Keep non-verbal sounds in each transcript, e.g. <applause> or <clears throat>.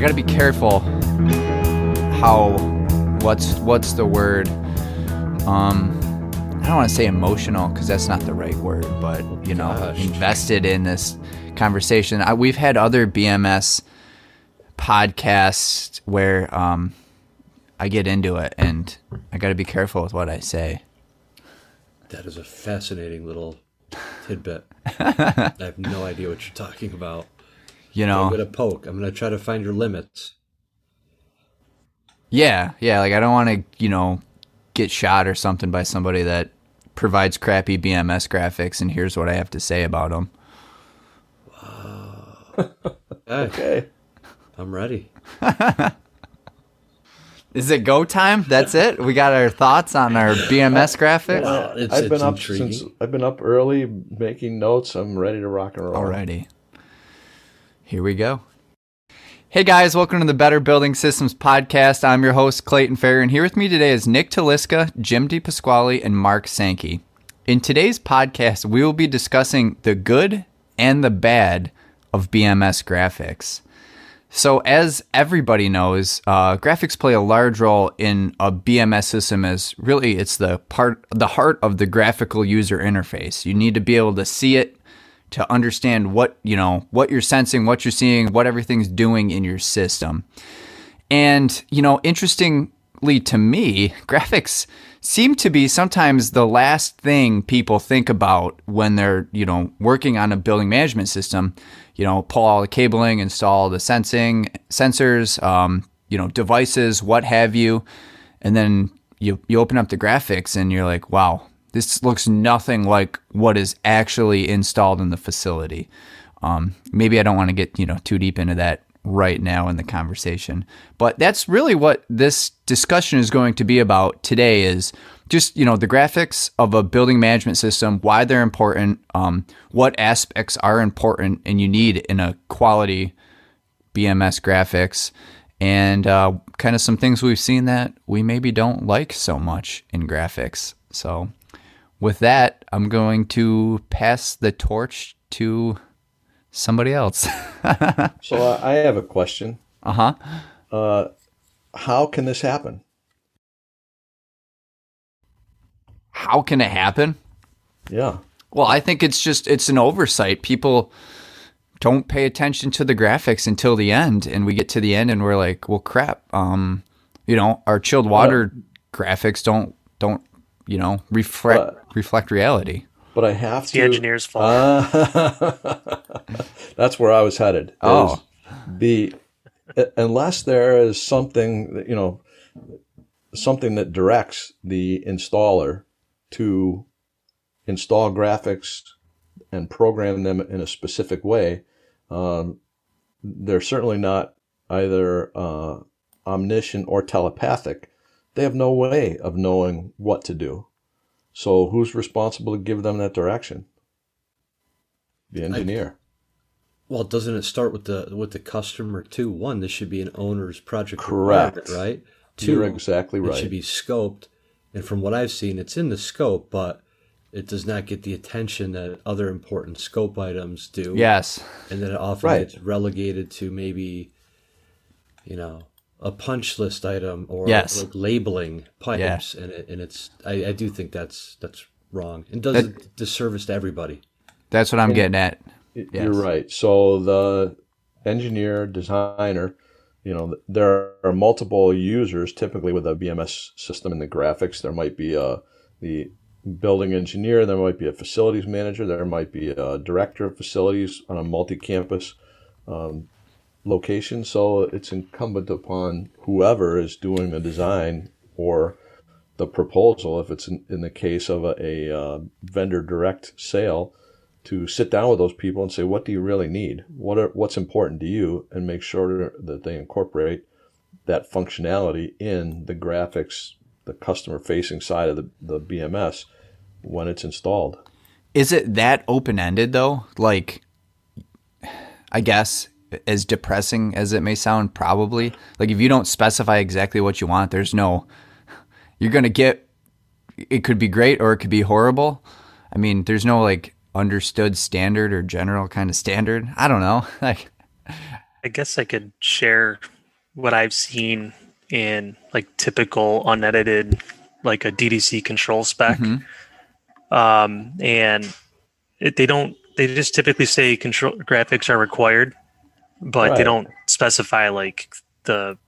got to be careful how what's what's the word um I don't want to say emotional because that's not the right word, but you know, Gosh. invested in this conversation. I, we've had other BMS podcasts where um, I get into it, and I got to be careful with what I say. That is a fascinating little tidbit. <laughs> I have no idea what you're talking about. You know, I'm going to poke. I'm going to try to find your limits. yeah, yeah. Like I don't want to, you know, get shot or something by somebody that provides crappy BMS graphics, and here's what I have to say about them. <laughs> Hey, Okay. I'm ready. <laughs> Is it go time? That's it. We got our thoughts on our BMS <laughs> graphics Well, it's, I've been it's up since I've been up early making notes. I'm ready to rock and roll. already. Here we go. Hey guys, welcome to the Better Building Systems podcast. I'm your host Clayton Fair, and here with me today is Nick Taliska, Jim DePasquale, and Mark Sankey. In today's podcast, we will be discussing the good and the bad of BMS graphics. So, as everybody knows, uh, graphics play a large role in a BMS system. As really, it's the part, the heart of the graphical user interface. You need to be able to see it, to understand what you know, what you're sensing, what you're seeing, what everything's doing in your system. And, you know, interestingly to me, <laughs> graphics seem to be sometimes the last thing people think about when they're, you know, working on a building management system. You know, pull all the cabling, install the sensing sensors, um, you know, devices, what have you. And then you, you open up the graphics and you're like, wow, this looks nothing like what is actually installed in the facility. Um, maybe I don't want to get you know too deep into that right now in the conversation, but that's really what this discussion is going to be about today. Is just you know the graphics of a building management system, why they're important, um, what aspects are important, and you need in a quality BMS graphics, and uh, kind of some things we've seen that we maybe don't like so much in graphics. So, with that, I'm going to pass the torch to somebody else. <laughs> So uh, I have a question. uh huh. Uh, how can this happen? How can it happen? Yeah. Well, I think it's just it's an oversight. People don't pay attention to the graphics until the end, and we get to the end and we're like, well, crap. Um, you know, our chilled water graphics don't don't you know reflect Uh, reflect reality. But I have It's to. the engineer's fault. Uh, <laughs> that's where I was headed. Oh. the unless there is something that, you know, something that directs the installer to install graphics and program them in a specific way, um, they're certainly not either uh, omniscient or telepathic. They have no way of knowing what to do. So who's responsible to give them that direction? The engineer. Well, doesn't it start with the with the customer too? One, this should be an owner's project Correct. requirement, right? You're exactly right. it should be scoped, and from what I've seen, it's in the scope, but it does not get the attention that other important scope items do. Yes. and then it often Right. gets relegated to maybe, you know, a punch list item or Yes. like labeling pipes, and it, and it's I, I do think that's that's wrong and does That- a disservice to everybody. That's what I'm getting at. Y- Yes. You're right. So the engineer, designer, you know, there are multiple users typically with a BMS system in the graphics. There might be a the building engineer, there might be a facilities manager, there might be a director of facilities on a multi-campus um, location. So it's incumbent upon whoever is doing the design or the proposal, if it's in, in the case of a, a uh, vendor direct sale, to sit down with those people and say, what do you really need? What are what's important to you, and make sure that they incorporate that functionality in the graphics, the customer facing side of the, the BMS when it's installed. Is it that open ended though? Like, I guess as depressing as it may sound, probably. Like if you don't specify exactly what you want, there's no. You're gonna get. It could be great or it could be horrible. I mean, there's no like understood standard or general kind of standard. I don't know. <laughs> Like, I guess I could share what I've seen in like typical unedited, like a DDC control spec. Mhm. Um, and it, they don't, they just typically say control graphics are required, but Right. they don't specify like the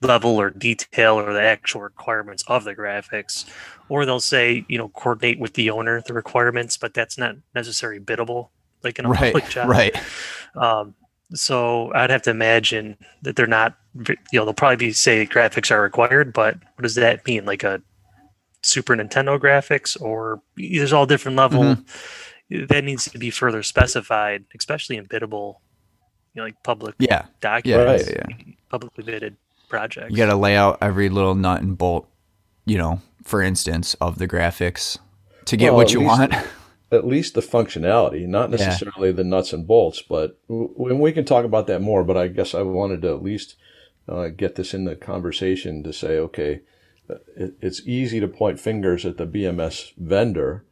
level or detail or the actual requirements of the graphics. Or they'll say, you know, coordinate with the owner the requirements, but that's not necessarily biddable, like in a Right, public job. right. Um, so I'd have to imagine that they're not, you know, they'll probably be say graphics are required, but what does that mean? Like a Super Nintendo graphics, or there's all different level. That needs to be further specified, especially in biddable, you know, like public Yeah, yeah, documents, yeah, yeah. publicly bidded projects. You got to lay out every little nut and bolt, you know, for instance, of the graphics to get Well, what you least- want. <laughs> at least the functionality, not Yeah. necessarily the nuts and bolts. But w- when we can talk about that more. But I guess I wanted to at least uh, get this in the conversation to say, okay, uh, it, it's easy to point fingers at the BMS vendor,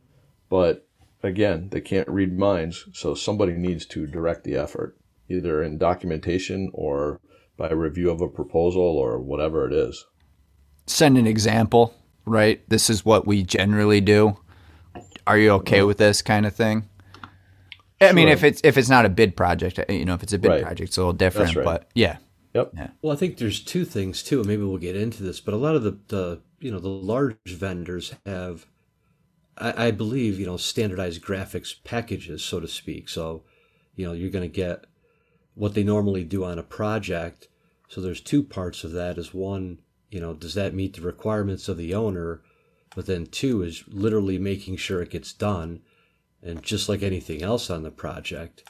but again, they can't read minds, so somebody needs to direct the effort, either in documentation or by a review of a proposal or whatever it is. Send an example, right? This is what we generally do. Are you okay with this kind of thing? I mean, if it's if it's not a bid project, uh, you know, if it's a bid Right. project, it's a little different. That's right. But yeah, Yep. Well, I think there's two things too. and Maybe we'll get into this, but a lot of the, the you know the large vendors have, I, I believe, you know, standardized graphics packages, so to speak. So, you know, you're going to get what they normally do on a project. So there's two parts of that. Is one, you know, does that meet the requirements of the owner? But then two is literally making sure it gets done. And just like anything else on the project,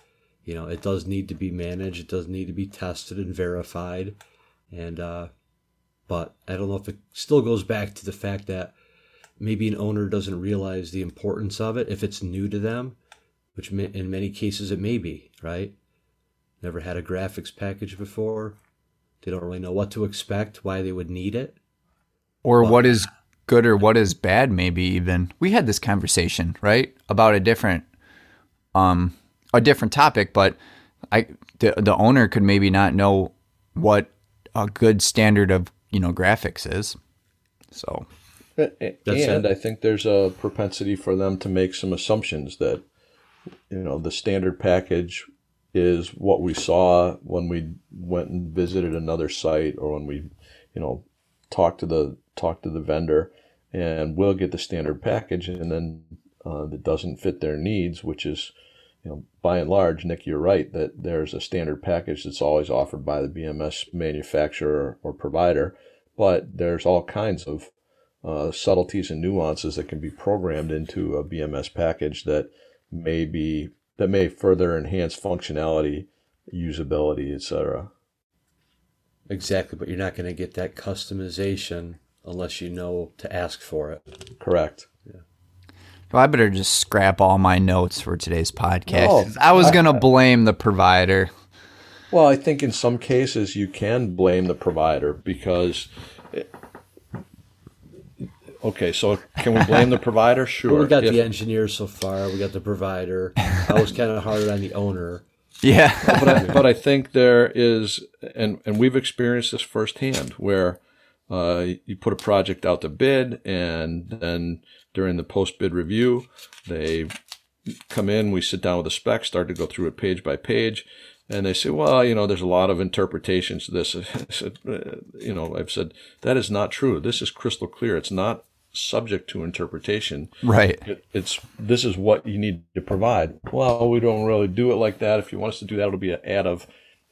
you know, it does need to be managed. It does need to be tested and verified. And, uh, but I don't know if it still goes back to the fact that maybe an owner doesn't realize the importance of it if it's new to them, which in many cases it may be, right? Never had a graphics package before. They don't really know what to expect, why they would need it. or what is good or what is bad maybe even we had this conversation right about a different um a different topic but i the, the owner could maybe not know what a good standard of you know graphics is so A- That's and it. I think there's a propensity for them to make some assumptions that, you know, the standard package is what we saw when we went and visited another site or when we, you know, talked to the talked to the vendor, and we'll get the standard package, and then uh, that doesn't fit their needs, which is, you know, by and large, Nick, you're right that there's a standard package that's always offered by the BMS manufacturer or provider, but there's all kinds of uh, subtleties and nuances that can be programmed into a BMS package that may be that may further enhance functionality, usability, etc. Exactly, but you're not going to get that customization unless you know to ask for it. Correct. well, i better just scrap all my notes for today's podcast No, 'cause i was gonna blame the provider Well, I think in some cases you can blame the provider because. Okay, so can we blame the <laughs> provider? Sure. Well, we got If- the engineer so far. We got the provider. I was kind of harder on the owner. yeah <laughs> but I, but I think there is, and and we've experienced this firsthand, where uh, you put a project out to bid, and then during the post bid review, they come in, we sit down with the spec, start to go through it page by page, and they say, well, you know, there's a lot of interpretations to this. <laughs> I said, uh, you know, I've said that is not true. This is crystal clear. It's not subject to interpretation. right It, it's this is what you need to provide. Well, we don't really do it like that. If you want us to do that, it'll be an add of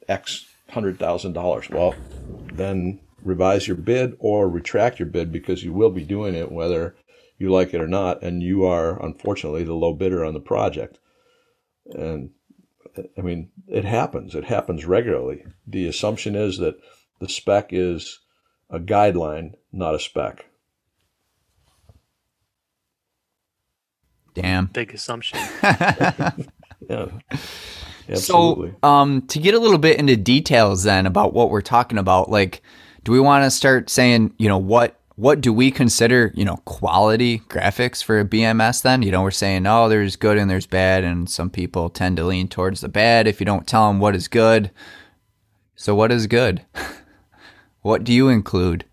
X hundred thousand dollars. Well, then revise your bid or retract your bid because you will be doing it whether you like it or not, and you are unfortunately the low bidder on the project. And I mean, it happens. It happens regularly. The assumption is that the spec is a guideline, not a spec. Damn Big assumption. <laughs> Yeah, absolutely. So, um, to get a little bit into details then about what we're talking about, like, do we want to start saying, you know, what what do we consider, you know, quality graphics for a BMS then? You know, we're saying, oh, there's good and there's bad, and some people tend to lean towards the bad if you don't tell them what is good. So, what is good? <laughs> what do you include?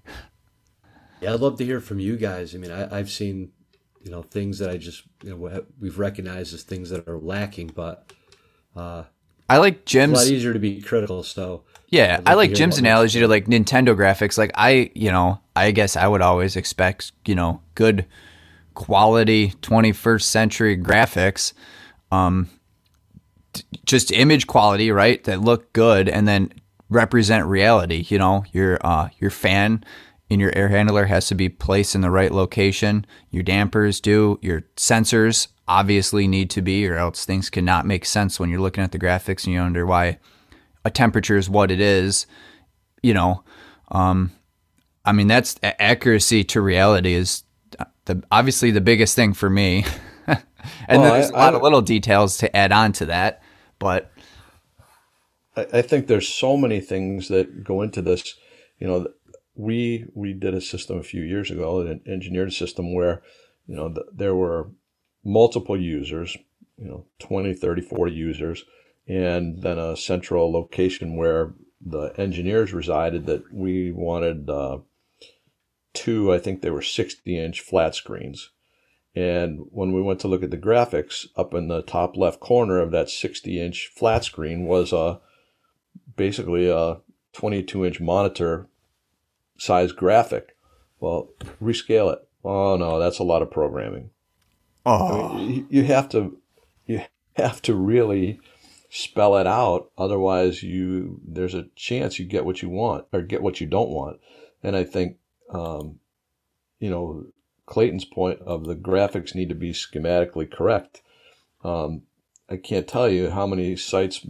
Yeah, I'd love to hear from you guys. I mean, I, I've seen, you know, things that I just, you know, we've recognized as things that are lacking, but uh, I like Jim's. it's a lot easier to be critical. So, Yeah, I like Jim's analogy to like Nintendo graphics. Like I, you know, I guess I would always expect, you know, good quality 21st century graphics. Um t- just image quality, right? That look good and then represent reality, you know. Your uh your fan in your air handler has to be placed in the right location. Your dampers do, your sensors obviously need to be or else things cannot make sense when you're looking at the graphics and you wonder why a temperature is what it is, you know. Um, I mean, that's accuracy to reality is the obviously the biggest thing for me. <laughs> and Well, there's a I- lot I- of little details to add on to that, but I, I think there's so many things that go into this. You know, we we did a system a few years ago, an engineered a system where, you know, th- there were multiple users, you know, 20, 30, 40 users, and then a central location where the engineers resided that we wanted uh, two, I think they were 60 inch flat screens. And when we went to look at the graphics, up in the top left corner of that 60 inch flat screen was a basically a 22 inch monitor size graphic. Well, rescale it. Oh no, that's a lot of programming. oh, You- You have to, you have to really spell it out. Otherwise, you there's a chance you get what you want or get what you don't want. And I think, um, you know, Clayton's point of the graphics need to be schematically correct. Um, I can't tell you how many sites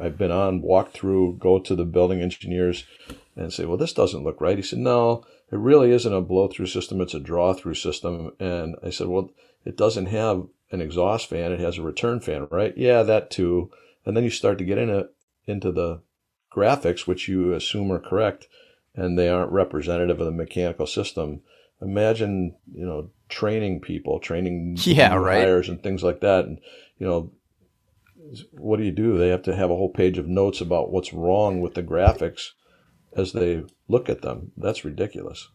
I've been on, walk through, go to the building engineers and say, well, this doesn't look right. He said, no, it really isn't a blow through system. It's a draw through system. And I said, well, it doesn't have an exhaust fan. It has a return fan, right? Yeah, that too. And then you start to get in it, into the graphics, which you assume are correct, and they aren't representative of the mechanical system. Imagine, you know, training people, training <laughs> Yeah, right. and things like that. And, you know, what do you do? They have to have a whole page of notes about what's wrong with the graphics as they look at them. That's ridiculous.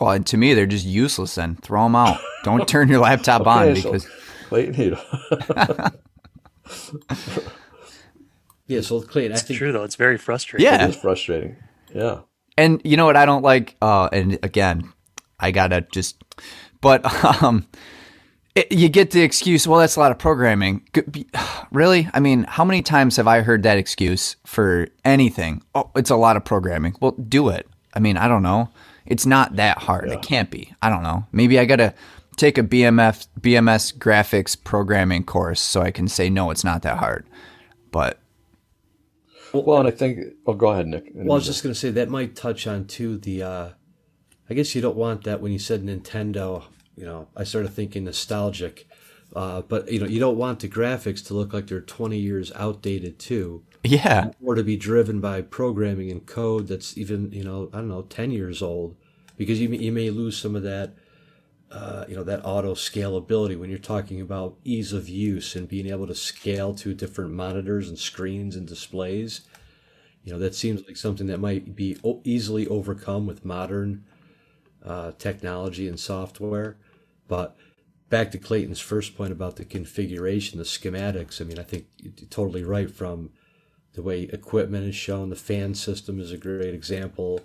well, and to me they're just useless. Then throw them out. Don't <laughs> turn your laptop on Okay, so- because Clayton, you know, yeah, so Clayton, I It's think true though. It's very frustrating. Yeah. it is frustrating. Yeah. And you know what I don't like? Uh, and again, I gotta just, but <laughs> um, it, you get the excuse. Well, that's a lot of programming. <sighs> Really? I mean, how many times have I heard that excuse for anything? Oh, it's a lot of programming. Well, do it. I mean, I don't know. It's not that hard. It can't be. I don't know. Maybe I gotta take a BMF BMS graphics programming course so I can say no, it's not that hard. But Well, and I think, oh, go ahead, Nick. Well, I was just going to say that might touch on too the. Uh, I guess you don't want that when you said Nintendo. You know, I started thinking nostalgic, uh, but you know, you don't want the graphics to look like they're twenty years outdated too, yeah, or to be driven by programming and code that's even you know I don't know ten years old, because you may, you may lose some of that. Uh, you know that auto scalability when you're talking about ease of use and being able to scale to different monitors and screens and displays. You know that seems like something that might be easily overcome with modern uh, technology and software but back to clayton's first point about the configuration the schematics i mean i think you're totally right from the way equipment is shown the fan system is a great example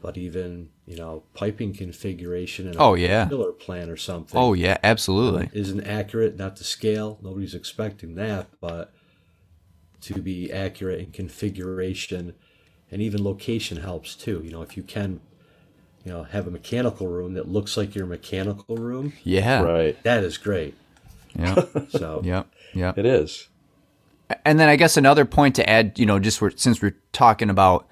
but even you know piping configuration and a Oh, yeah. filler plan or something oh yeah, absolutely. isn't accurate, not to scale. Nobody's expecting that, but to be accurate in configuration and even location helps too. You know, if you can, you know, have a mechanical room that looks like your mechanical room, Yeah, Right. that is great. yeah, <laughs> So yeah, yeah. It is. And then I guess another point to add, you know, just we're, since we're talking about,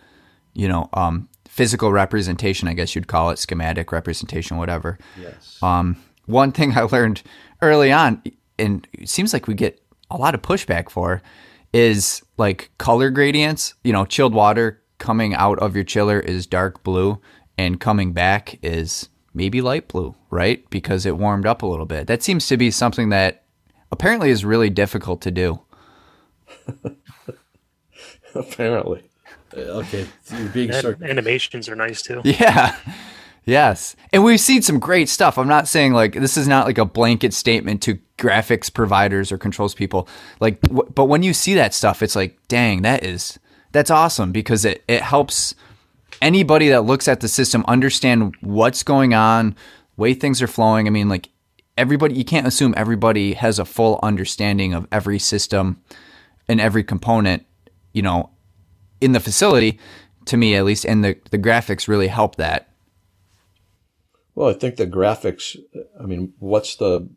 you know, um, physical representation, I guess you'd call it schematic representation, whatever. yes, Um, one thing I learned early on, and it seems like we get a lot of pushback for, is like color gradients. You know, chilled water coming out of your chiller is dark blue, and coming back is maybe light blue, right? Because it warmed up a little bit. That seems to be something that apparently is really difficult to do. <laughs> Apparently. Uh, okay, being And sarc- animations are nice too. Yeah. Yes. And we've seen some great stuff. I'm not saying like this is not like a blanket statement to graphics providers or controls people. Like w- but when you see that stuff it's like dang, that is that's awesome because it it helps anybody that looks at the system understand what's going on, way things are flowing. I mean like everybody you can't assume everybody has a full understanding of every system and every component, you know, in the facility to me at least and the the graphics really help that. Well, I think the graphics, I mean, what's the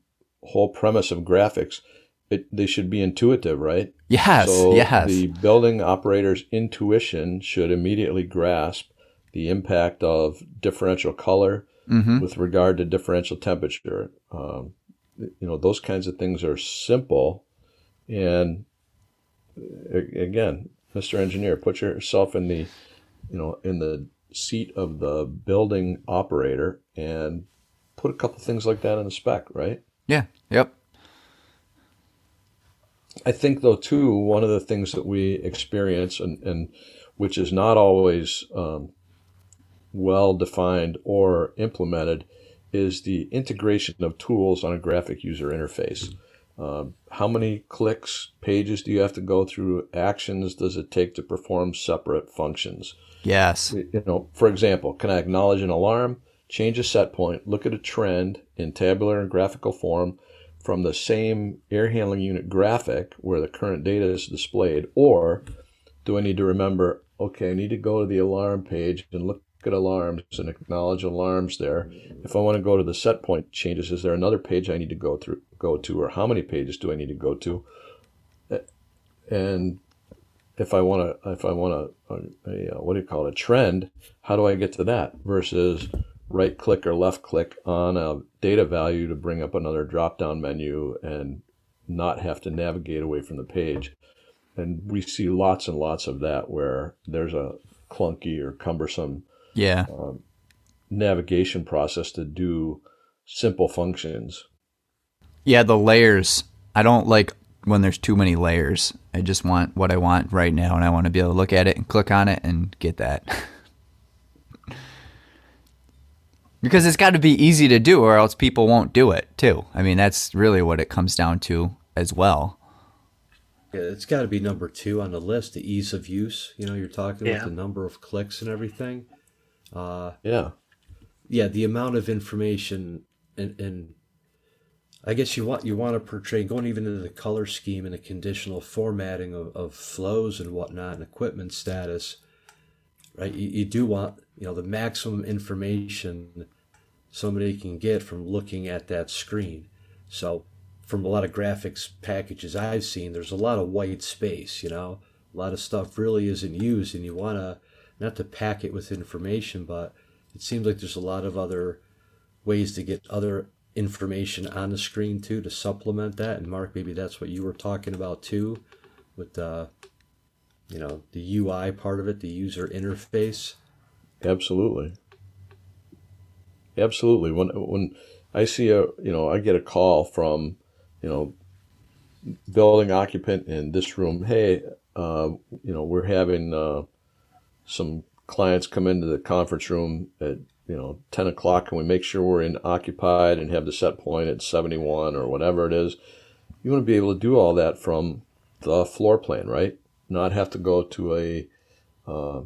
whole premise of graphics? It, they should be intuitive, right? Yes, So yes. the building operator's intuition should immediately grasp the impact of differential color Mm-hmm. with regard to differential temperature. Um, you know, those kinds of things are simple. And again, Mr. Engineer, put yourself in the, you know, in the seat of the building operator and put a couple things like that in the spec, right? Yeah. Yep. I think, though, too, one of the things that we experience, and, and which is not always um, well defined or implemented, is the integration of tools on a graphic user interface. Um, how many clicks, pages do you have to go through? Actions does it take to perform separate functions? Yes. you know, for example, can I acknowledge an alarm, change a set point, look at a trend in tabular and graphical form from the same air handling unit graphic where the current data is displayed, or do I need to remember, okay, I need to go to the alarm page and look at alarms and acknowledge alarms there. If I want to go to the set point changes, is there another page I need to go through go to, or how many pages do I need to go to? And if I want to, if I want a, a uh, what do you call it, a trend, how do I get to that versus right click or left click on a data value to bring up another drop down menu and not have to navigate away from the page. And we see lots and lots of that where there's a clunky or cumbersome Yeah. Um, navigation process to do simple functions. Yeah. The layers. I don't like when there's too many layers. I just want what I want right now, and I want to be able to look at it and click on it and get that. <laughs> because it's got to be easy to do, or else people won't do it too. I mean, that's really what it comes down to as well. Yeah, it's got to be number two on the list. The ease of use. You know, you're talking about the number of clicks and everything. Uh, Yeah. yeah, the amount of information and, and I guess you want you want to portray going even into the color scheme and the conditional formatting of, of flows and whatnot and equipment status, right? You, you do want you know the maximum information somebody can get from looking at that screen. So from a lot of graphics packages I've seen, there's a lot of white space. You know, a lot of stuff really isn't used, and you want to not to pack it with information, but it seems like there's a lot of other ways to get other information on the screen too to supplement that. And Mark, maybe that's what you were talking about too, with the you know the UI part of it, the user interface. Absolutely. Absolutely. When when I see a you know I get a call from you know building occupant in this room, hey, uh, you know we're having uh, some clients come into the conference room at you know ten o'clock, and we make sure we're in occupied and have the set point at seventy one or whatever it is. You want to be able to do all that from the floor plan, right? Not have to go to a uh,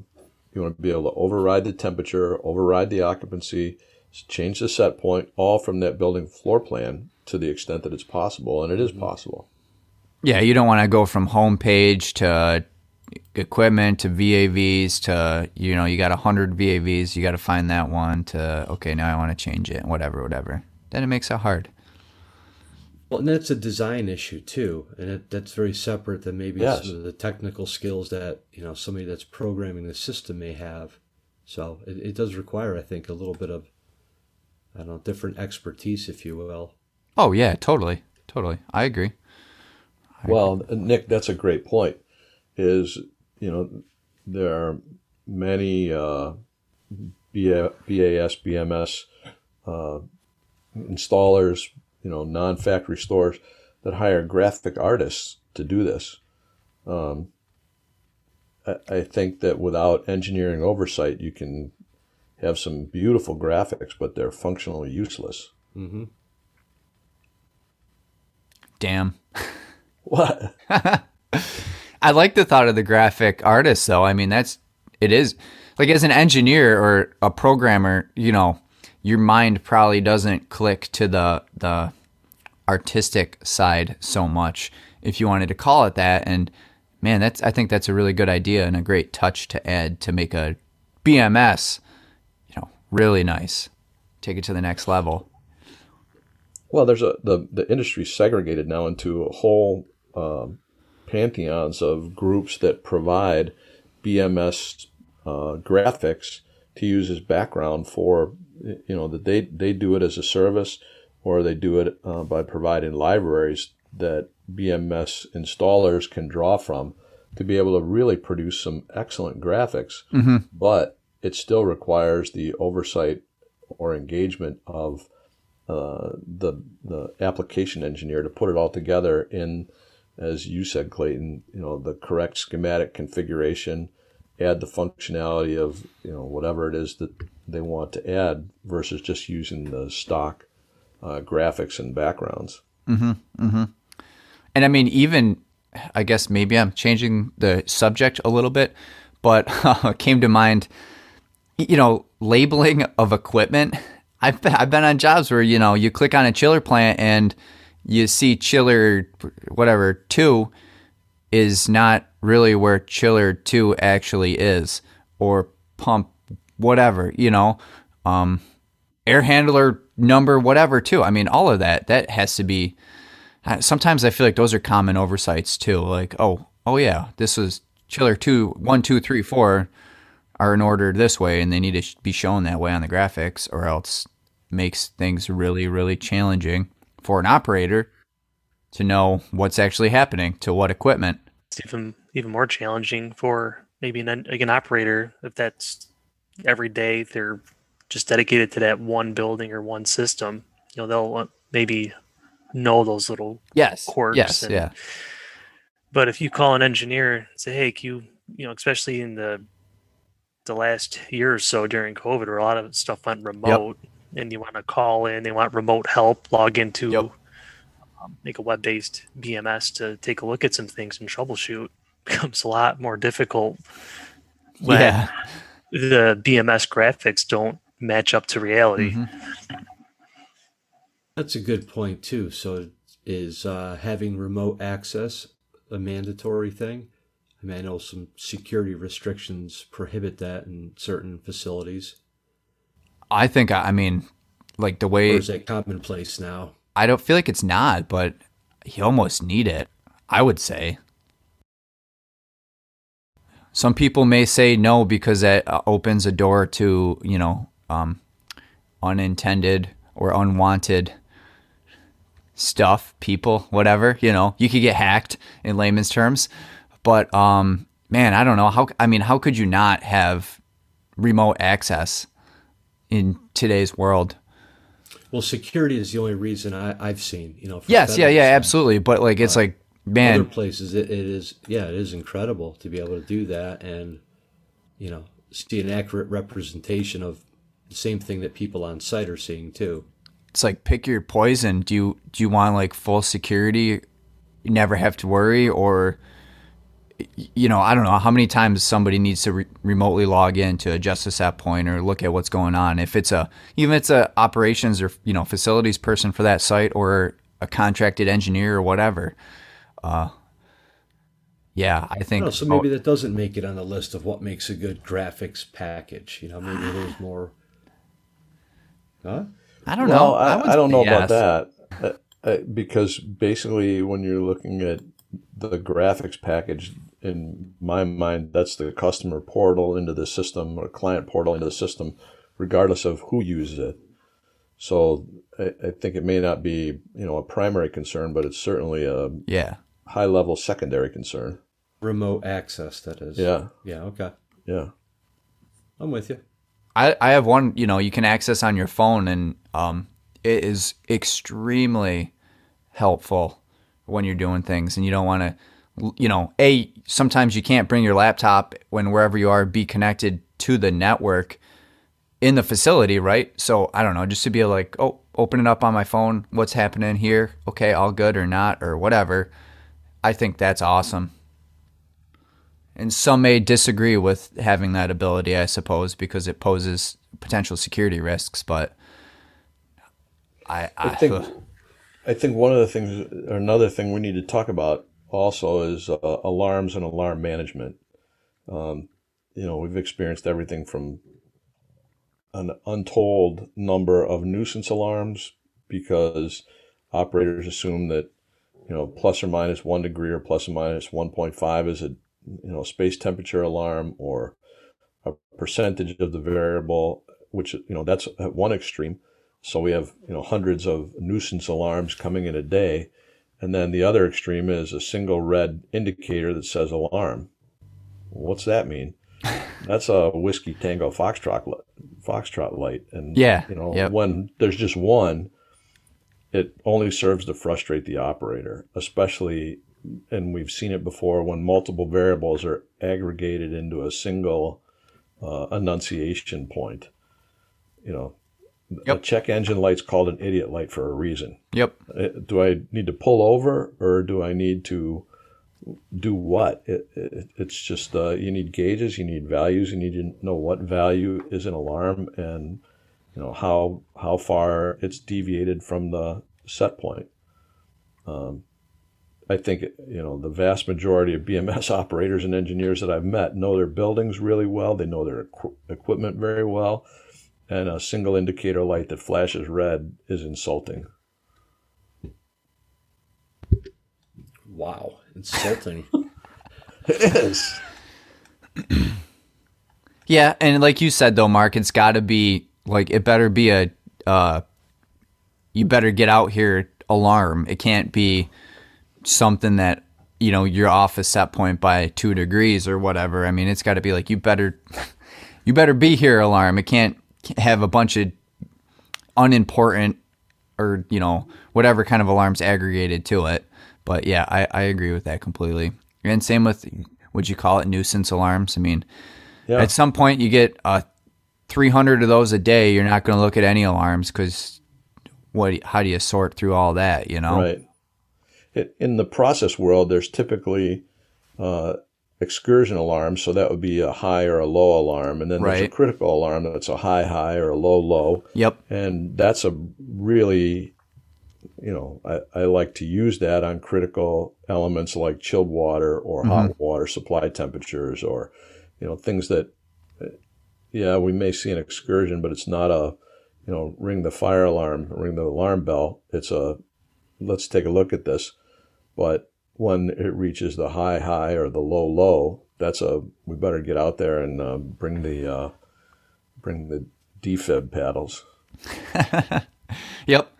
you want to be able to override the temperature, override the occupancy, change the set point, all from that building floor plan to the extent that it's possible, and it is possible. Yeah, you don't want to go from home page to equipment to VAVs to you know you got a hundred VAVs, you got to find that one to okay now I want to change it, whatever, whatever. Then it makes it hard. Well, and that's a design issue too, and it, that's very separate than maybe Yes. some of the technical skills that you know somebody that's programming the system may have. So it, it does require, I think, a little bit of I don't know, different expertise, if you will. Oh yeah, totally, totally. I agree. Well, Nick, that's a great point. Is you know there are many uh, BA, BAS, BMS uh, installers, you know, non-factory stores that hire graphic artists to do this. Um, I, I think that without engineering oversight, you can have some beautiful graphics, but they're functionally useless. Mm-hmm. Damn. What? <laughs> <laughs> I like the thought of the graphic artist, though. I mean, that's it is like as an engineer or a programmer, you know, your mind probably doesn't click to the the artistic side so much if you wanted to call it that. And man, that's I think that's a really good idea and a great touch to add to make a BMS, you know, really nice. Take it to the next level. Well, there's a the the industry segregated now into a whole um, pantheons of groups that provide BMS uh, graphics to use as background for you know that they they do it as a service or they do it uh, by providing libraries that BMS installers can draw from to be able to really produce some excellent graphics. But it still requires the oversight or engagement of uh, the the application engineer to put it all together in, as you said, Clayton, you know, the correct schematic configuration, add the functionality of you know whatever it is that they want to add versus just using the stock uh, graphics and backgrounds. And I mean, even I guess maybe I'm changing the subject a little bit, but <laughs> uh, came to mind, you know, labeling of equipment. I've been, I've been on jobs where you know you click on a chiller plant and you see chiller whatever two is not really where chiller two actually is, or pump whatever you know, um, air handler number whatever too. I mean, all of that that has to be sometimes I feel like those are common oversights too. Like, oh, oh yeah, this is chiller two, one, two, three, four are in order this way, and they need to be shown that way on the graphics, or else makes things really, really challenging for an operator to know what's actually happening to what equipment. It's even even more challenging for maybe an like an operator if that's every day they're just dedicated to that one building or one system. You know, they'll uh, maybe know those little Yes. quirks. Yes. and- Yeah. But if you call an engineer and say, "Hey, can you," you know, especially in the the last year or so during COVID, where a lot of stuff went remote, and you want to call in, they want remote help, log into, Yep. um, make a web-based BMS to take a look at some things and troubleshoot, <laughs> becomes a lot more difficult. when Yeah. The BMS graphics don't match up to reality. Mm-hmm. That's a good point too. So is uh, having remote access a mandatory thing? I mean, I know some security restrictions prohibit that in certain facilities. I think I I mean, like the way Or way is that commonplace now? I don't feel like it's not, but you almost need it. I would say. Some people may say no because that uh, opens a door to you know um, unintended or unwanted stuff, people, whatever. You know, you could get hacked in layman's terms. But um, man, I don't know how. I mean, how could you not have remote access in today's world? Well, security is the only reason I, I've seen. You know. for Yes, yeah, yeah, absolutely. But like, it's like, Other places, it, it is. Yeah, it is incredible to be able to do that and you know see an accurate representation of the same thing that people on site are seeing too. it's like pick your poison. Do you do you want like full security? You never have to worry, or you know, I don't know how many times somebody needs to re- remotely log in to adjust a set point or look at what's going on. If it's a even if it's a operations or you know facilities person for that site or a contracted engineer or whatever. Uh, yeah, I think Oh, so maybe that doesn't make it on the list of what makes a good graphics package. You know, maybe there's more. <sighs> Huh? I don't Well, know. I, I, don't know yes. about that uh, uh, because basically, when you're looking at the graphics package, in my mind, that's the customer portal into the system or client portal into the system, regardless of who uses it. So I, I think it may not be you know a primary concern, but it's certainly a Yeah. High level secondary concern. Remote access, that is. Yeah, Yeah. Okay. yeah. I'm with you. I, I have one, you know, you can access on your phone and um, it is extremely helpful when you're doing things and you don't want to, you know, A, sometimes you can't bring your laptop when wherever you are be connected to the network in the facility, right? So I don't know, just to be like, oh, open it up on my phone. What's happening here? Okay, all good or not or whatever. I think that's awesome. And some may disagree with having that ability, I suppose, because it poses potential security risks. But I, I, I think I think one of the things, or another thing we need to talk about also is uh, alarms and alarm management. Um, you know, we've experienced everything from an untold number of nuisance alarms because operators assume that you know plus or minus one degree or plus or minus 1.5 is a you know space temperature alarm or a percentage of the variable which you know that's at one extreme. So we have you know hundreds of nuisance alarms coming in a day. And then the other extreme is a single red indicator that says alarm. What's that mean? <laughs> That's a whiskey tango foxtrot foxtrot light. And yeah. you know yep. when there's just one it only serves to frustrate the operator especially and we've seen it before when multiple variables are aggregated into a single uh, annunciation point. You know, yep. a check engine light's called an idiot light for a reason. Yep. Uh, do I need to pull over or do I need to do what? It, it, it's just uh, you need gauges, you need values, you need to know what value is an alarm and you know how how far it's deviated from the set point. Um, I think you know the vast majority of BMS <laughs> operators and engineers that I've met know their buildings really well. They know their equ- equipment very well, and a single indicator light that flashes red is insulting. Wow, insulting. <laughs> it is. <clears throat> yeah, and like you said though, Mark, it's got to be like it better be a uh, you better get out here alarm. It can't be something that you know you're off a set point by two degrees or whatever. I mean, it's got to be like you better <laughs> you better be here alarm. It can't have a bunch of unimportant or you know whatever kind of alarms aggregated to it. But yeah, I, I agree with that completely. And same with would you call it nuisance alarms? I mean, yeah. at some point you get uh, 300 of those a day. You're not going to look at any alarms because what? How do you sort through all that? You know, right it, in the process world, there's typically uh, excursion alarms, so that would be a high or a low alarm, and then right. there's a critical alarm that's a high high or a low low. Yep. And that's a really, you know, I, I like to use that on critical elements like chilled water or mm-hmm. hot water supply temperatures or, you know, things that, yeah, we may see an excursion, but it's not a, you know, ring the fire alarm, ring the alarm bell. It's a, let's take a look at this but when it reaches the high high or the low low, that's a we better get out there and uh, bring the uh, bring the defib paddles. <laughs> yep,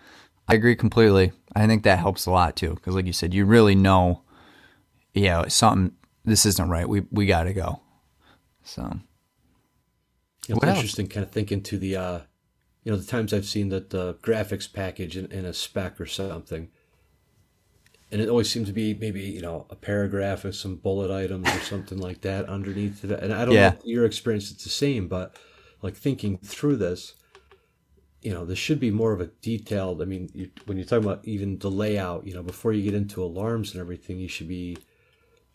I agree completely. I think that helps a lot too because, like you said, you really know, yeah, something. This isn't right. We we got to go. So. It's what interesting, else? kind of thinking to the, uh, you know, the times I've seen that the graphics package in, in a spec or something and it always seems to be maybe you know a paragraph of some bullet items or something like that underneath it. And I don't yeah. know if your experience it's the same, but like thinking through this, you know, this should be more of a detailed. I mean, you, when you're talking about even the layout, you know, before you get into alarms and everything, you should be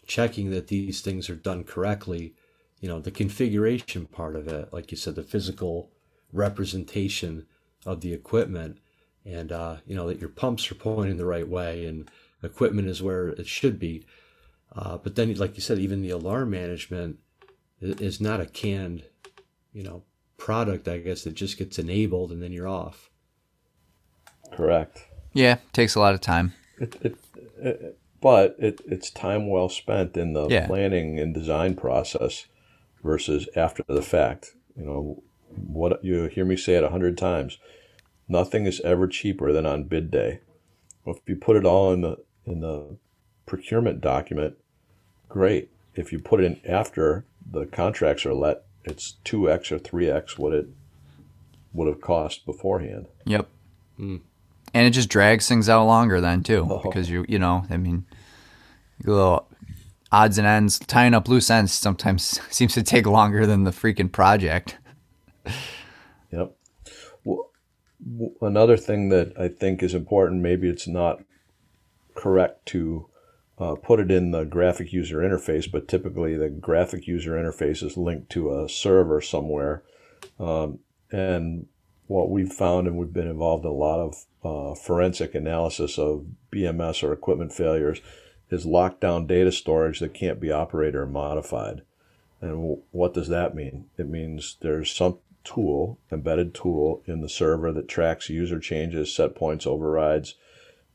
checking that these things are done correctly. You know, the configuration part of it, like you said, the physical representation of the equipment, and uh, you know that your pumps are pointing the right way and equipment is where it should be. Uh, but then, like you said, even the alarm management is not a canned, you know, product. I guess that just gets enabled and then you're off. Correct. Yeah, takes a lot of time. It, it, it, but it, it's time well spent in the yeah. planning and design process versus after the fact. You know, what you hear me say it a hundred times. Nothing is ever cheaper than on bid day. Well, if you put it all in the in the procurement document, great. If you put it in after the contracts are let, it's two x or three x what it would have cost beforehand. Yep. Hmm. And it just drags things out longer then too, Oh. because you you know I mean, little odds and ends tying up loose ends sometimes <laughs> seems to take longer than the freaking project. <laughs> Yep. Well, another thing that I think is important, maybe it's not correct to uh, put it in the graphic user interface, but typically the graphic user interface is linked to a server somewhere. Um, and what we've found, and we've been involved in a lot of uh, forensic analysis of BMS or equipment failures, is lockdown data storage that can't be operated or modified. And w- what does that mean? It means there's some tool, embedded tool in the server that tracks user changes, set points, overrides.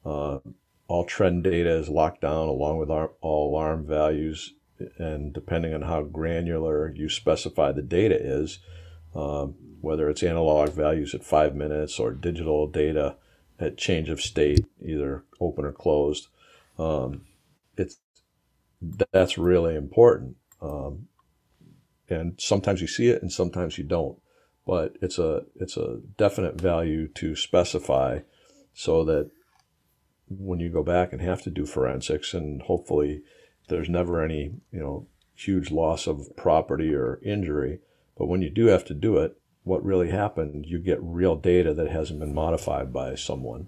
Uh, all trend data is locked down along with our, all alarm values. And depending on how granular you specify the data is, um, whether it's analog values at five minutes or digital data at change of state, either open or closed, um, it's that's really important. Um, and sometimes you see it and sometimes you don't but it's a it's a definite value to specify so that when you go back and have to do forensics and hopefully there's never any you know huge loss of property or injury but when you do have to do it what really happened you get real data that hasn't been modified by someone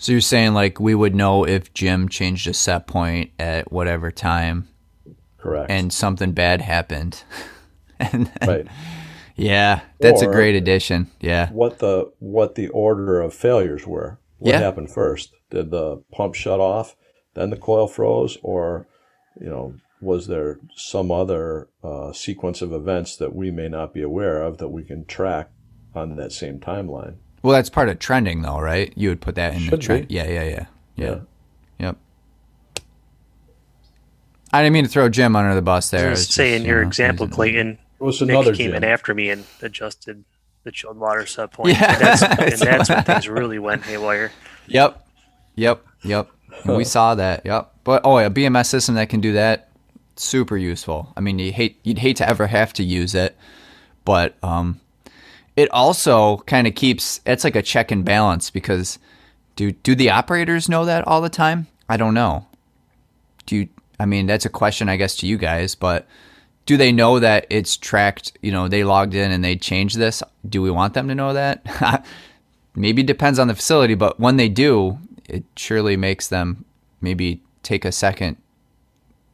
So you're saying like we would know if Jim changed a set point at whatever time correct and something bad happened. <laughs> and right yeah, that's a great addition. Yeah. what the what the order of failures were. What Yeah. happened first? Did the pump shut off, then the coil froze, or you know, was there some other uh, sequence of events that we may not be aware of that we can track on that same timeline? Well, that's part of trending though, right? You would put that in the trend. be. Yeah, yeah, yeah. Yeah. Yeah. Yep. I didn't mean to throw Jim under the bus there. I was It's say just, in you your know, example, Clayton, It was Nick another came in after me and adjusted the chilled water set point. Yeah. And that's, <laughs> and that's when things really went haywire. Yep. Yep. Yep. And we saw that. Yep. But oh, a BMS system that can do that, super useful. I mean, you hate you'd hate to ever have to use it, but um, it also kind of keeps it's like a check and balance because do do the operators know that all the time? I don't know. Do you? I mean, that's a question I guess to you guys, but do they know that it's tracked? You know, they logged in and they changed this. Do we want them to know that? <laughs> maybe depends on the facility, but when they do, it surely makes them maybe take a second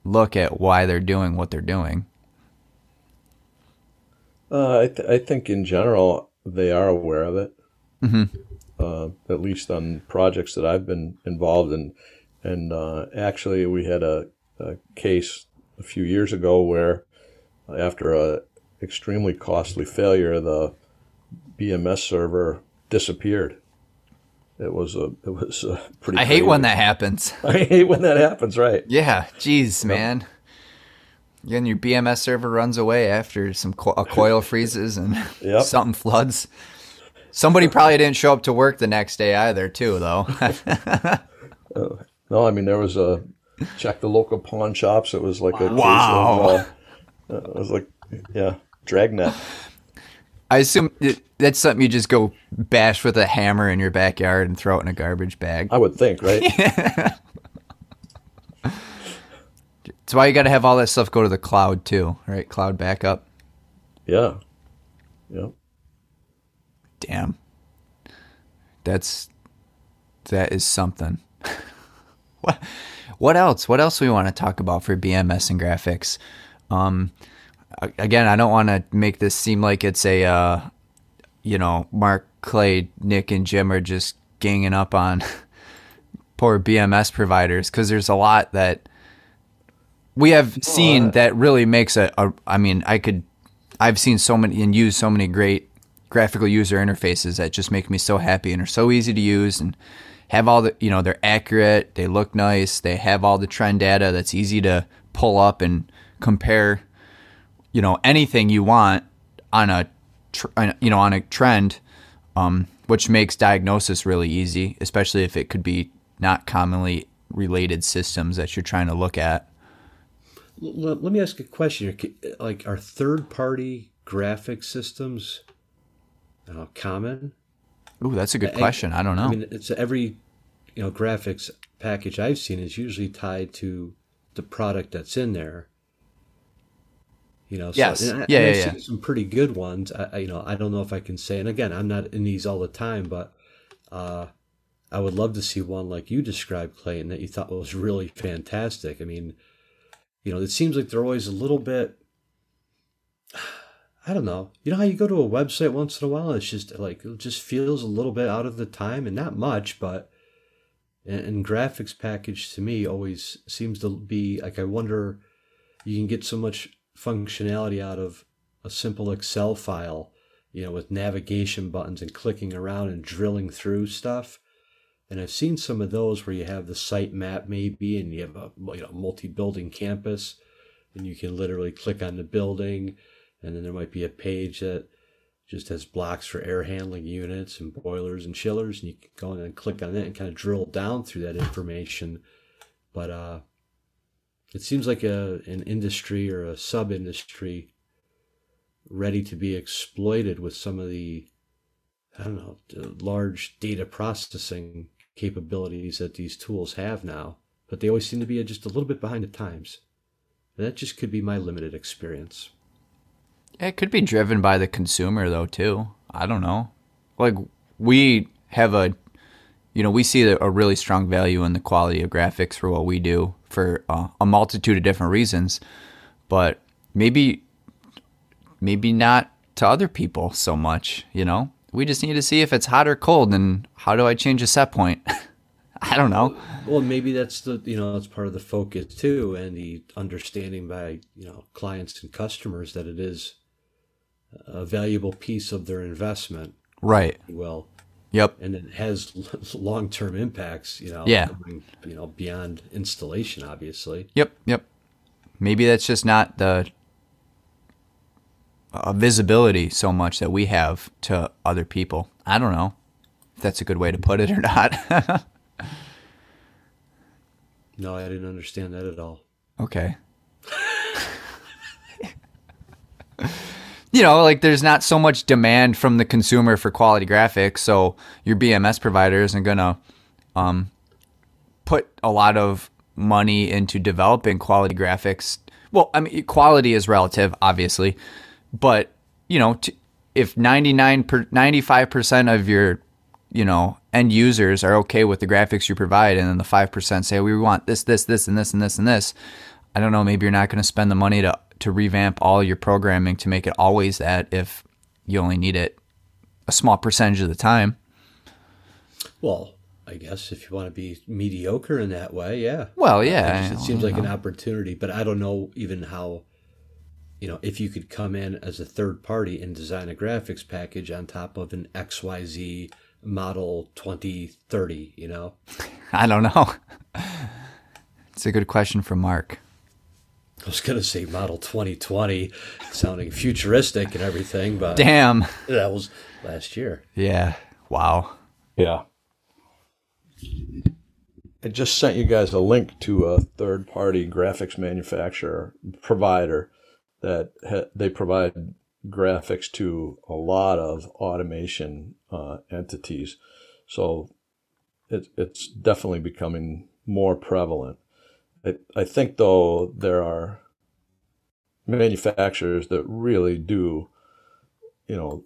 look at why they're doing what they're doing. Uh, I, th- I think in general they are aware of it. Mm-hmm. Uh, at least on projects that I've been involved in, and uh, actually we had a, a case a few years ago where after a extremely costly failure, the BMS server disappeared. It was a it was a pretty. I hate when that happens. <laughs> I hate when that happens. Right. Yeah, jeez, man. Then your BMS server runs away after some co- a coil freezes and <laughs> Yep. something floods. Somebody probably didn't show up to work the next day either, too, though. <laughs> No, I mean there was a check the local pawn shops. It was like a case Wow. of, uh, it was like yeah, dragnet. I assume that's something you just go bash with a hammer in your backyard and throw it in a garbage bag. I would think, right? <laughs> That's why you got to have all that stuff go to the cloud too, right? Cloud backup. yeah, yeah. Damn. That's that is something. <laughs> what what else? What else we want to talk about for BMS and graphics? Um again, I don't want to make this seem like it's a uh you know, Mark, Clay, Nick and Jim are just ganging up on <laughs> poor BMS providers cuz there's a lot that we have seen that really makes a, a I mean, I could I've seen so many and used so many great graphical user interfaces that just make me so happy and are so easy to use and have all the you know they're accurate they look nice they have all the trend data that's easy to pull up and compare you know anything you want on a tr- you know on a trend um, which makes diagnosis really easy especially if it could be not commonly related systems that you're trying to look at Let, let me ask a question. Like, are third party graphic systems uh, common? Ooh, that's a good question. I don't know. I mean, it's every you know graphics package I've seen is usually tied to the product that's in there. You know, so, Yes. I, Yeah, I've yeah, yeah. seen some pretty good ones. I, I, you know, I don't know if I can say, and again, I'm not in these all the time, but uh, I would love to see one like you described, Clayton, that you thought was really fantastic. I mean, you know, it seems like they're always a little bit. <sighs> I don't know. You know how you go to a website once in a while, it's just like it just feels a little bit out of the time, and not much, but and, and graphics package to me always seems to be like I wonder you can get so much functionality out of a simple Excel file, you know, with navigation buttons and clicking around and drilling through stuff. And I've seen some of those where you have the site map maybe, and you have a you know multi-building campus, and you can literally click on the building, and then there might be a page that just has blocks for air handling units and boilers and chillers, and you can go in and click on it and kind of drill down through that information. But uh, it seems like a an industry or a sub industry ready to be exploited with some of the I don't know large data processing capabilities that these tools have now, but they always seem to be just a little bit behind the times. And that just could be my limited experience. It could be driven by the consumer though too. I don't know. Like we have a you know, we see a really strong value in the quality of graphics for what we do for uh, a multitude of different reasons, but maybe maybe not to other people so much, you know? We just need to see if it's hot or cold and how do I change a set point? <laughs> I don't know. Well, maybe that's the you know that's part of the focus too, and the understanding by you know clients and customers that it is a valuable piece of their investment. Right. Well, Yep. and it has <laughs> long term impacts. You know, Yeah. going, you know beyond installation, obviously. Yep, yep. Maybe that's just not the uh, visibility so much that we have to other people. I don't know if that's a good way to put it or not. <laughs> No, I didn't understand that at all. okay. you know, like there's not so much demand from the consumer for quality graphics, so your BMS provider isn't gonna um, put a lot of money into developing quality graphics. Well, I mean, quality is relative, obviously, but you know, t- if 99 per, 95% of your you know end users are okay with the graphics you provide and then the 5% say we want this this this and this and this and this i don't know maybe you're not going to spend the money to to revamp all your programming to make it always that if you only need it a small percentage of the time Well, I guess if you want to be mediocre in that way, yeah. well yeah just- it seems like an opportunity, but I don't know even how, you know, if you could come in as a third party and design a graphics package on top of an XYZ model 2030, you know? <laughs> i don't know <laughs> it's a good question for mark I was going to say model 2020, sounding futuristic and everything, but damn that was last year. yeah wow Yeah. I just sent you guys a link to a third party graphics manufacturer provider that ha- they provide graphics to a lot of automation uh, entities. So it, it's definitely becoming more prevalent. I, I think, though, there are manufacturers that really do, you know,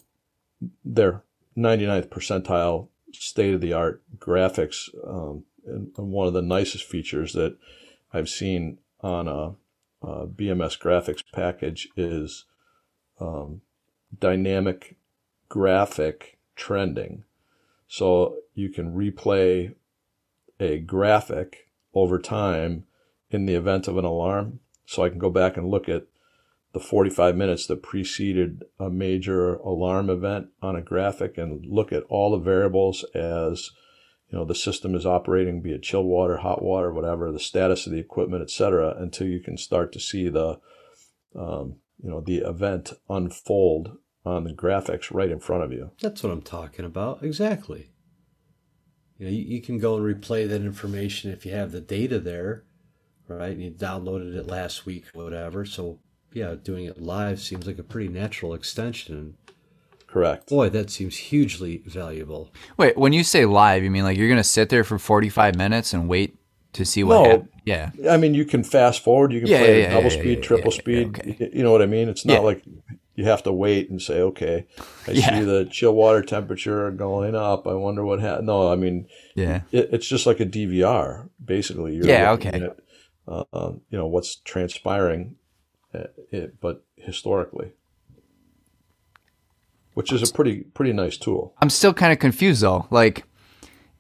their 99th percentile state of the art graphics. Um, and, and one of the nicest features that I've seen on a, a BMS graphics package is um, dynamic graphic trending. So you can replay a graphic over time in the event of an alarm. So I can go back and look at the 45 minutes that preceded a major alarm event on a graphic and look at all the variables as you know the system is operating be it chill water hot water whatever the status of the equipment etc until you can start to see the um, you know the event unfold on the graphics right in front of you That's what I'm talking about. Exactly. You know, you, you can go and replay that information if you have the data there, right? And you downloaded it last week whatever. So yeah, doing it live seems like a pretty natural extension. Correct. Boy, that seems hugely valuable. Wait, when you say live, you mean like you're gonna sit there for 45 minutes and wait to see what? No. hap- Yeah. I mean, you can fast forward. You can Yeah, play yeah, yeah, double yeah, speed, yeah, triple yeah, yeah, speed. okay. You know what I mean? It's not Yeah. like you have to wait and say, okay, I Yeah. see the chill water temperature going up. I wonder what happened. No, I mean, Yeah. it, it's just like a DVR, basically. You're Yeah, okay. At, uh, uh, you know what's transpiring, uh, it, but historically, which is a pretty pretty nice tool. I'm still kind of confused though. Like,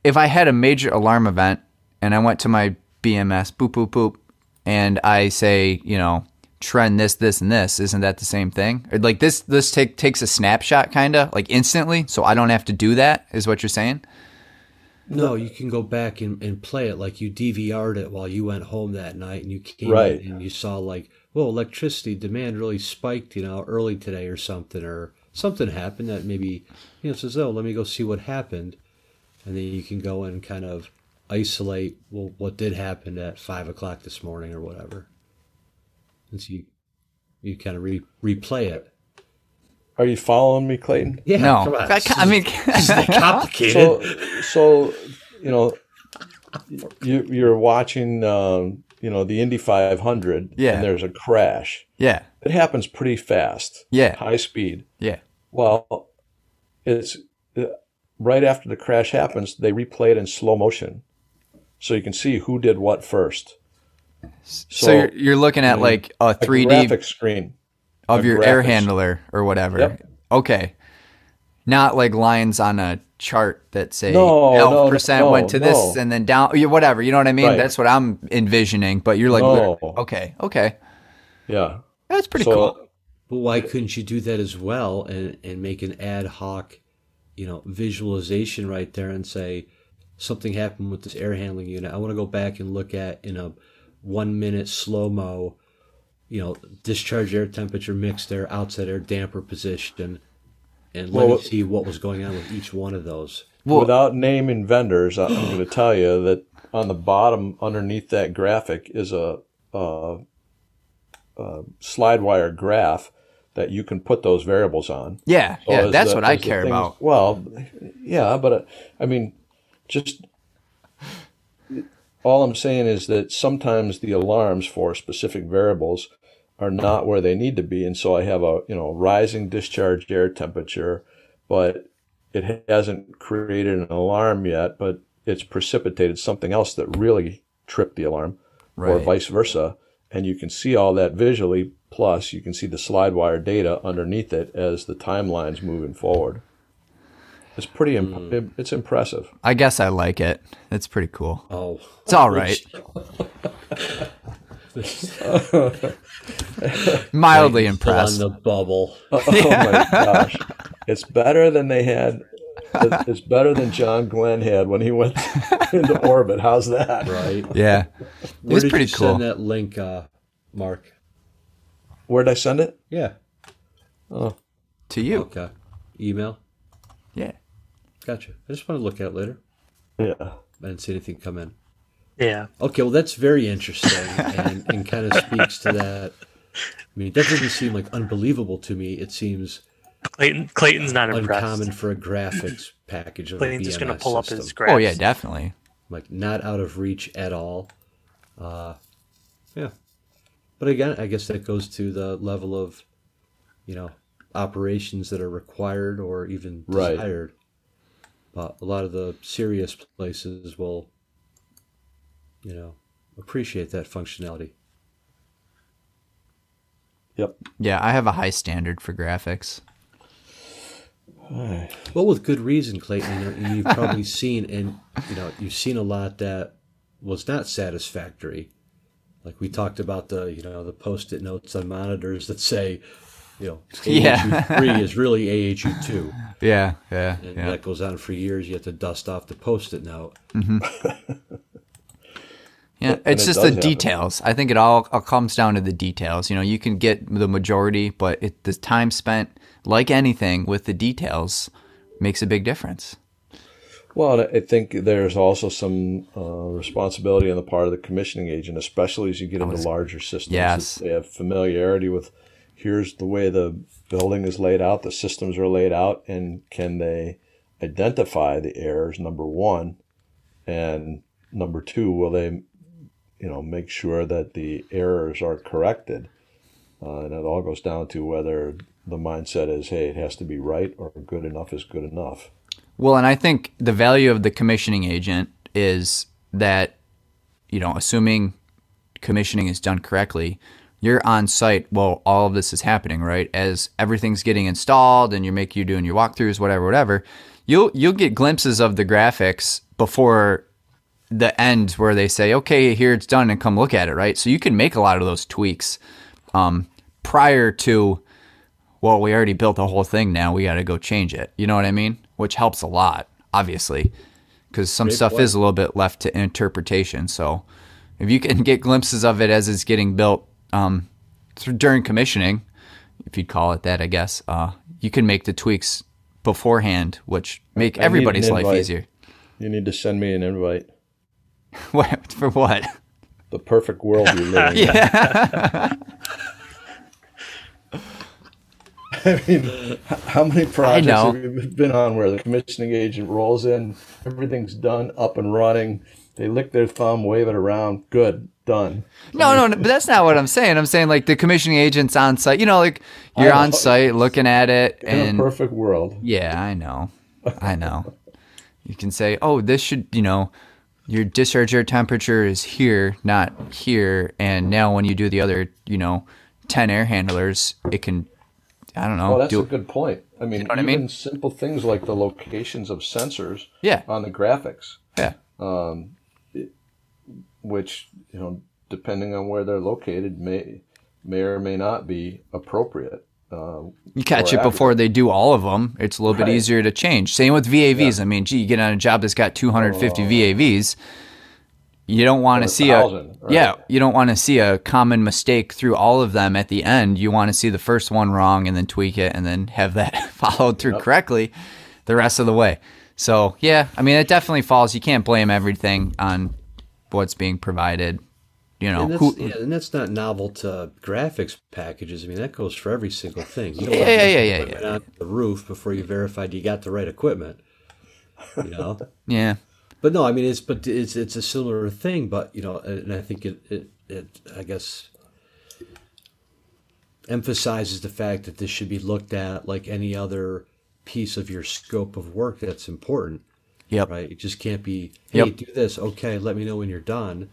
if I had a major alarm event and I went to my BMS, boop, boop, boop, and I say, you know, trend this, this, and this, isn't that the same thing? Or like this, this take takes a snapshot kind of like instantly, so I don't have to do that. Is what you're saying? No, you can go back and, and play it like you DVR'd it while you went home that night and you came Right. in and you saw like, well, electricity demand really spiked, you know, early today or something, or something happened that maybe, you know, says, oh, let me go see what happened. And then you can go and kind of isolate, well, what did happen at five o'clock this morning or whatever. And so you, you kind of re- replay it. Are you following me, Clayton? Yeah, no, come on. I, I mean, <laughs> This is complicated. So, so you know, you, you're watching, um, you know, the Indy 500, Yeah. and there's a crash. yeah, It happens pretty fast, yeah, high speed. yeah. Well, it's uh, right after the crash happens, they replay it in slow motion, so you can see who did what first. So, you're, you're looking at like a a 3D graphic screen. of a your air handler or whatever. Yep. Okay. Not like lines on a chart that say No, L no, percent no, went to this and then down whatever. You know what I mean? Right. That's what I'm envisioning. But you're like No. okay, okay. Yeah. That's pretty so cool. But why couldn't you do that as well and, and make an ad hoc, you know, visualization right there and say something happened with this air handling unit. I want to go back and look at in a one minute slow mo, you know, discharge air temperature, mixed air, outside air, damper position, and let Well, me see what was going on with each one of those. Well- without naming vendors, I- I'm going to tell you that on the bottom underneath that graphic is a, a, a slide wire graph that you can put those variables on. Yeah, So yeah, that's the- what I care things- about. Well, yeah, but uh, I mean, just all I'm saying is that sometimes the alarms for specific variables are not where they need to be, and so I have a you know rising discharge air temperature, but it hasn't created an alarm yet, but it's precipitated something else that really tripped the alarm, or vice versa, and you can see all that visually. Plus, you can see the slide wire data underneath it as the timeline's moving forward. It's pretty. Imp- hmm. it- it's impressive. I guess I like it. It's pretty cool. Oh, It's all right. <laughs> <laughs> Mildly Still impressed. on the bubble. <laughs> Oh my gosh, it's better than they had. It's better than John Glenn had when he went <laughs> into orbit. How's that? Right. Yeah. Where It's did pretty you cool. send that link, uh, Mark? Where'd I send it? Yeah. Oh. To you. Okay. Email. Yeah. Gotcha. I just want to look at it later. Yeah. I didn't see anything come in. Yeah. Okay, well, that's very interesting and, and kind of <laughs> speaks to that. I mean, that doesn't seem like unbelievable to me. It seems Clayton Clayton's not impressed. uncommon for a graphics <clears throat> package of Clayton's a just gonna BMS pull up his graphs. Oh yeah, definitely. like not out of reach at all. Uh, yeah, but again, I guess that goes to the level of, you know, operations that are required or even Right. desired. But a lot of the serious places will, you know, appreciate that functionality. Yep. Yeah, I have a high standard for graphics. Well, with good reason, Clayton. You know, you've probably <laughs> seen, and you know, you've seen a lot that was not satisfactory. Like we talked about the, you know, the post-it notes on monitors that say, you know, <laughs> Yeah. AHU three is really AHU two, Yeah, yeah, and yeah. that goes on for years. You have to dust off the post-it note. Mm-hmm. <laughs> Yeah, And it's it just does the happen. details. I think it all, all comes down to the details. You know, you can get the majority, but it, the time spent, like anything, with the details makes a big difference. Well, I think there's also some uh, responsibility on the part of the commissioning agent, especially as you get into larger systems. Yes. They have familiarity with here's the way the building is laid out, the systems are laid out, and can they identify the errors, number one, and number two, will they, you know, make sure that the errors are corrected? Uh, and it all goes down to whether the mindset is, hey, it has to be right or good enough is good enough. Well, and I think the value of the commissioning agent is that, you know, assuming commissioning is done correctly, you're on site while all of this is happening, right? As everything's getting installed and you make you doing your walkthroughs, whatever, whatever. You'll you'll get glimpses of the graphics before the end where they say, okay, here it's done and come look at it, right? So you can make a lot of those tweaks um, prior to, well, we already built the whole thing now. We got to go change it. You know what I mean? Which helps a lot, obviously, because some Great stuff point. is a little bit left to interpretation. So if you can <laughs> get glimpses of it as it's getting built um, during commissioning, if you'd call it that, I guess, uh, you can make the tweaks beforehand, which make I everybody's life easier. You need to send me an invite. <laughs> What for? What? The perfect world you live in. <laughs> Yeah. <laughs> I mean, how many projects have you been on where the commissioning agent rolls in, everything's done, up and running, they lick their thumb, wave it around, good, done. No, no, no, but that's not what I'm saying. I'm saying like the commissioning agent's on site. You know, like you're on site looking at it, In and a perfect world. yeah, I know, I know. You can say, oh, this should, you know, your discharge air temperature is here, not here, and now when you do the other, you know, ten air handlers, it can, I don't know, Well, that's do a good point. I mean, what I even mean? simple things like the locations of sensors yeah, on the graphics, yeah, Um, which, you know, depending on where they're located, may may or may not be appropriate. Uh, You catch it before they do all of them. It's a little bit easier to change. Same with VAVs. I mean, gee, you get on a job that's got 250 VAVs. You don't want to see a right. yeah. You don't want to see a common mistake through all of them at the end. You want to see the first one wrong and then tweak it and then have that <laughs> followed through correctly the rest of the way. So yeah, I mean, it definitely falls. You can't blame everything on what's being provided. You know, And that's, who, yeah, and that's not novel to graphics packages. I mean, that goes for every single thing. You don't Yeah, to yeah, yeah, yeah, on the roof before you verified you got the right equipment. You know, <laughs> yeah, but no, I mean it's but it's it's a similar thing. But you know, and I think it it, it I guess emphasizes the fact that this should be looked at like any other piece of your scope of work that's important yep, right? It just can't be, hey, Yep. do this. Okay, let me know when you're done.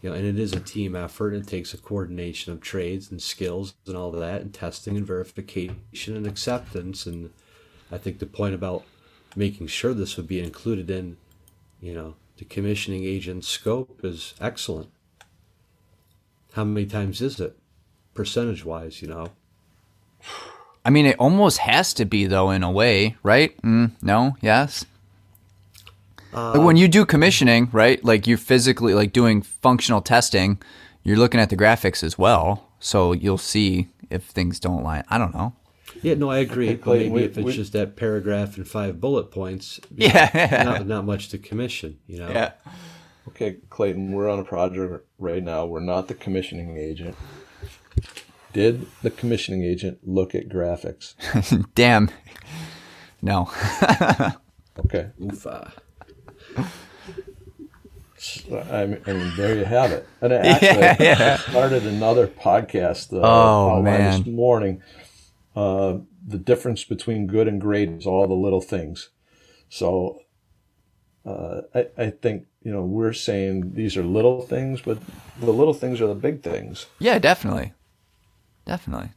You know, and it is a team effort. It takes a coordination of trades and skills and all of that, and testing and verification and acceptance. And I think the point about making sure this would be included in, you know, the commissioning agent's scope is excellent. How many times is it, percentage wise? You know, I mean, it almost has to be though, in a way, right? Mm, no, yes. Like when um, you do commissioning, right? Like you're physically like doing functional testing, you're looking at the graphics as well, so you'll see if things don't line. I don't know. yeah, no, I agree. But maybe we- if it's we- just that paragraph and five bullet points, <laughs> you know, Yeah. not not much to commission. You know, Yeah. Okay, Clayton, we're on a project right now. We're not the commissioning agent. Did the commissioning agent look at graphics? <laughs> Damn. No. <laughs> Okay, Oofa. <laughs> I mean, I mean there you have it. And I <laughs> actually I started another podcast uh, Oh, man. this morning. Uh, the difference between good and great is all the little things. So uh, I, I think you know we're saying these are little things, but the little things are the big things. yeah, definitely. Definitely.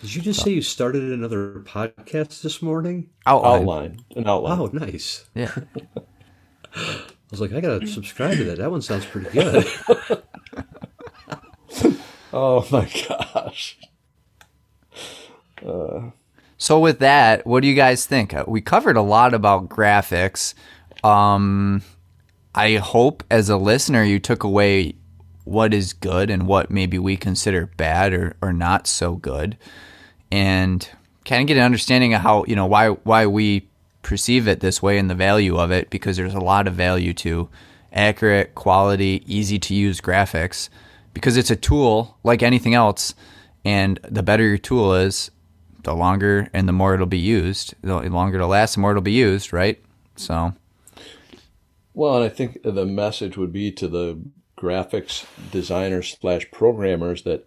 Did you just say you started another podcast this morning? Outline. Outline, an outline. Oh, nice. Yeah. <laughs> I was like, I gotta subscribe to that. That one sounds pretty good. <laughs> Oh my gosh. So with that, what do you guys think? Uh, We covered a lot about graphics. Um, I hope as a listener you took away what is good and what maybe we consider bad or, or not so good, and kind of get an understanding of how you know why why we perceive it this way and the value of it because there's a lot of value to accurate, quality, easy to use graphics because it's a tool like anything else. And the better your tool is, the longer and the more it'll be used. The longer it'll last, the more it'll be used, right? So, Well, and I think the message would be to the graphics designers slash programmers that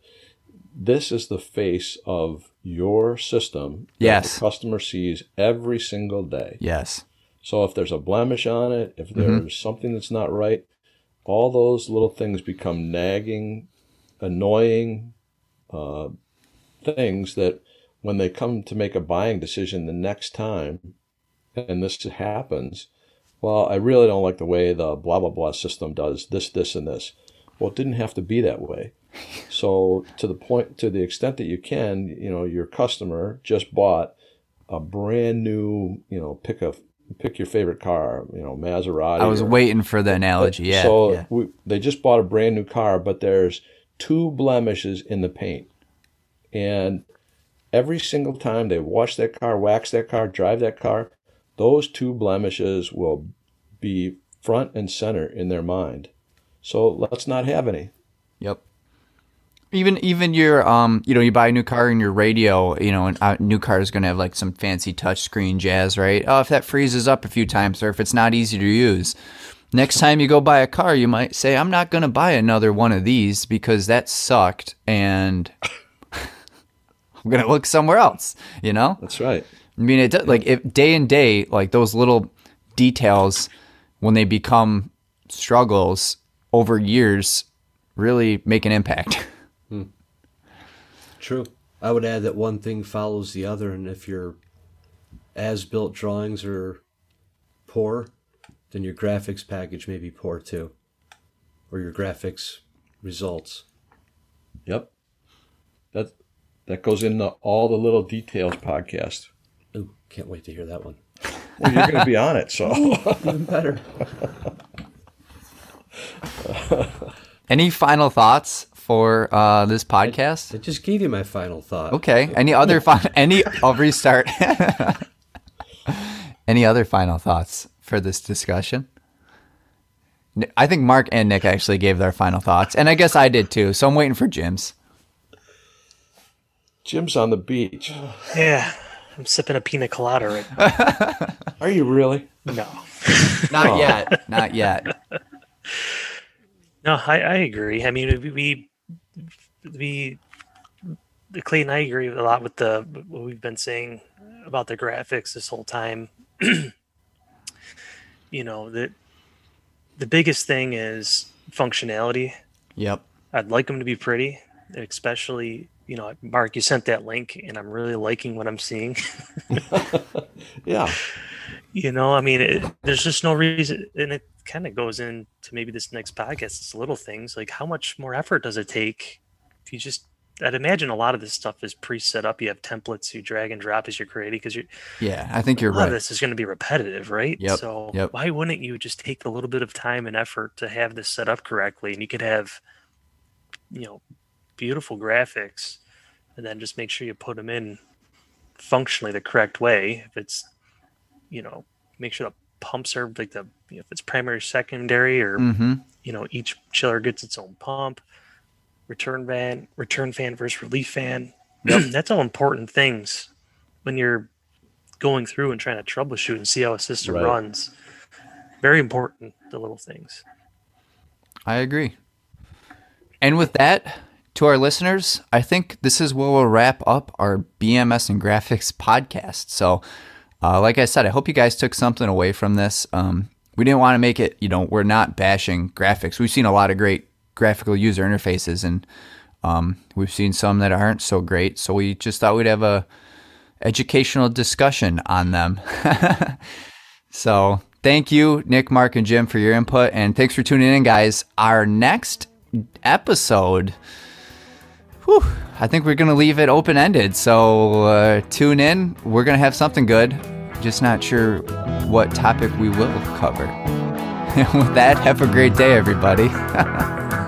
this is the face of your system that Yes. the customer sees every single day. yes. So if there's a blemish on it, if there's something that's not right, all those little things become nagging, annoying uh, things that when they come to make a buying decision the next time, and this happens, well, I really don't like the way the blah blah blah system does this, this, and this. Well, it didn't have to be that way. So to the point, to the extent that you can, you know, your customer just bought a brand new, you know, pick a pick your favorite car, you know, Maserati. I was or- waiting for the analogy. Yeah. so yeah. We, they just bought a brand new car, but there's two blemishes in the paint, and every single time they wash that car, wax that car, drive that car, those two blemishes will be front and center in their mind. So let's not have any. Yep. Even even your um you know you buy a new car and your radio you know a new car is gonna have like some fancy touchscreen jazz right oh if that freezes up a few times or if it's not easy to use next time you go buy a car you might say I'm not gonna buy another one of these because that sucked and <laughs> I'm gonna look somewhere else you know That's right. I mean, it does, like if day and day, like those little details, when they become struggles over years, really make an impact. <laughs> True. I would add that one thing follows the other, and if your as built drawings are poor, then your graphics package may be poor too. Or your graphics results. Yep. That that goes into all the little details podcast. Ooh, can't wait to hear that one. <laughs> Well, you're going to be on it, so <laughs> Even better. <laughs> Any final thoughts for uh, this podcast? I just gave you my final thought. Okay. Any other final? <laughs> Any? I'll restart. <laughs> any other final thoughts for this discussion? I think Mark and Nick actually gave their final thoughts, and I guess I did too. So I'm waiting for Jim's. Jim's on the beach. <sighs> Yeah, I'm sipping a pina colada right now. <laughs> Are you really? No, Not yet. Not yet. no, I, I agree. I mean, we we, we the Clay and I agree a lot with the what we've been saying about the graphics this whole time. <clears throat> you know that the biggest thing is functionality. Yep. I'd like them to be pretty, especially you know, Mark. You sent that link, and I'm really liking what I'm seeing. <laughs> <laughs> Yeah. you know, I mean, it, there's just no reason, and it kind of goes into maybe this next podcast. It's little things like how much more effort does it take if you just. I'd imagine a lot of this stuff is pre-set up. You have templates you drag and drop as you're creating because you're Yeah, I think you're a lot of right. this is going to be repetitive, right? Yep, So yep. why wouldn't you just take a little bit of time and effort to have this set up correctly, and you could have, you know, beautiful graphics, and then just make sure you put them in functionally the correct way. If it's, you know, make sure the pumps are like the you know, if it's primary, secondary, or Mm-hmm. you know each chiller gets its own pump return fan return fan versus relief fan <clears throat> that's all important things when you're going through and trying to troubleshoot and see how a system Right. runs very important the little things I agree. And with that, to our listeners, I think this is where we'll wrap up our BMS and graphics podcast. So, uh, like I said, I hope you guys took something away from this. Um, we didn't want to make it, you know, we're not bashing graphics. We've seen a lot of great graphical user interfaces, and um, we've seen some that aren't so great. So we just thought we'd have a educational discussion on them. <laughs> So thank you, Nick, Mark, and Jim, for your input, and thanks for tuning in, guys. Our next episode, whew, I think we're gonna leave it open ended. So uh, tune in. We're gonna have something good. Just not sure what topic we will cover. And <laughs> with that, have a great day, everybody. <laughs>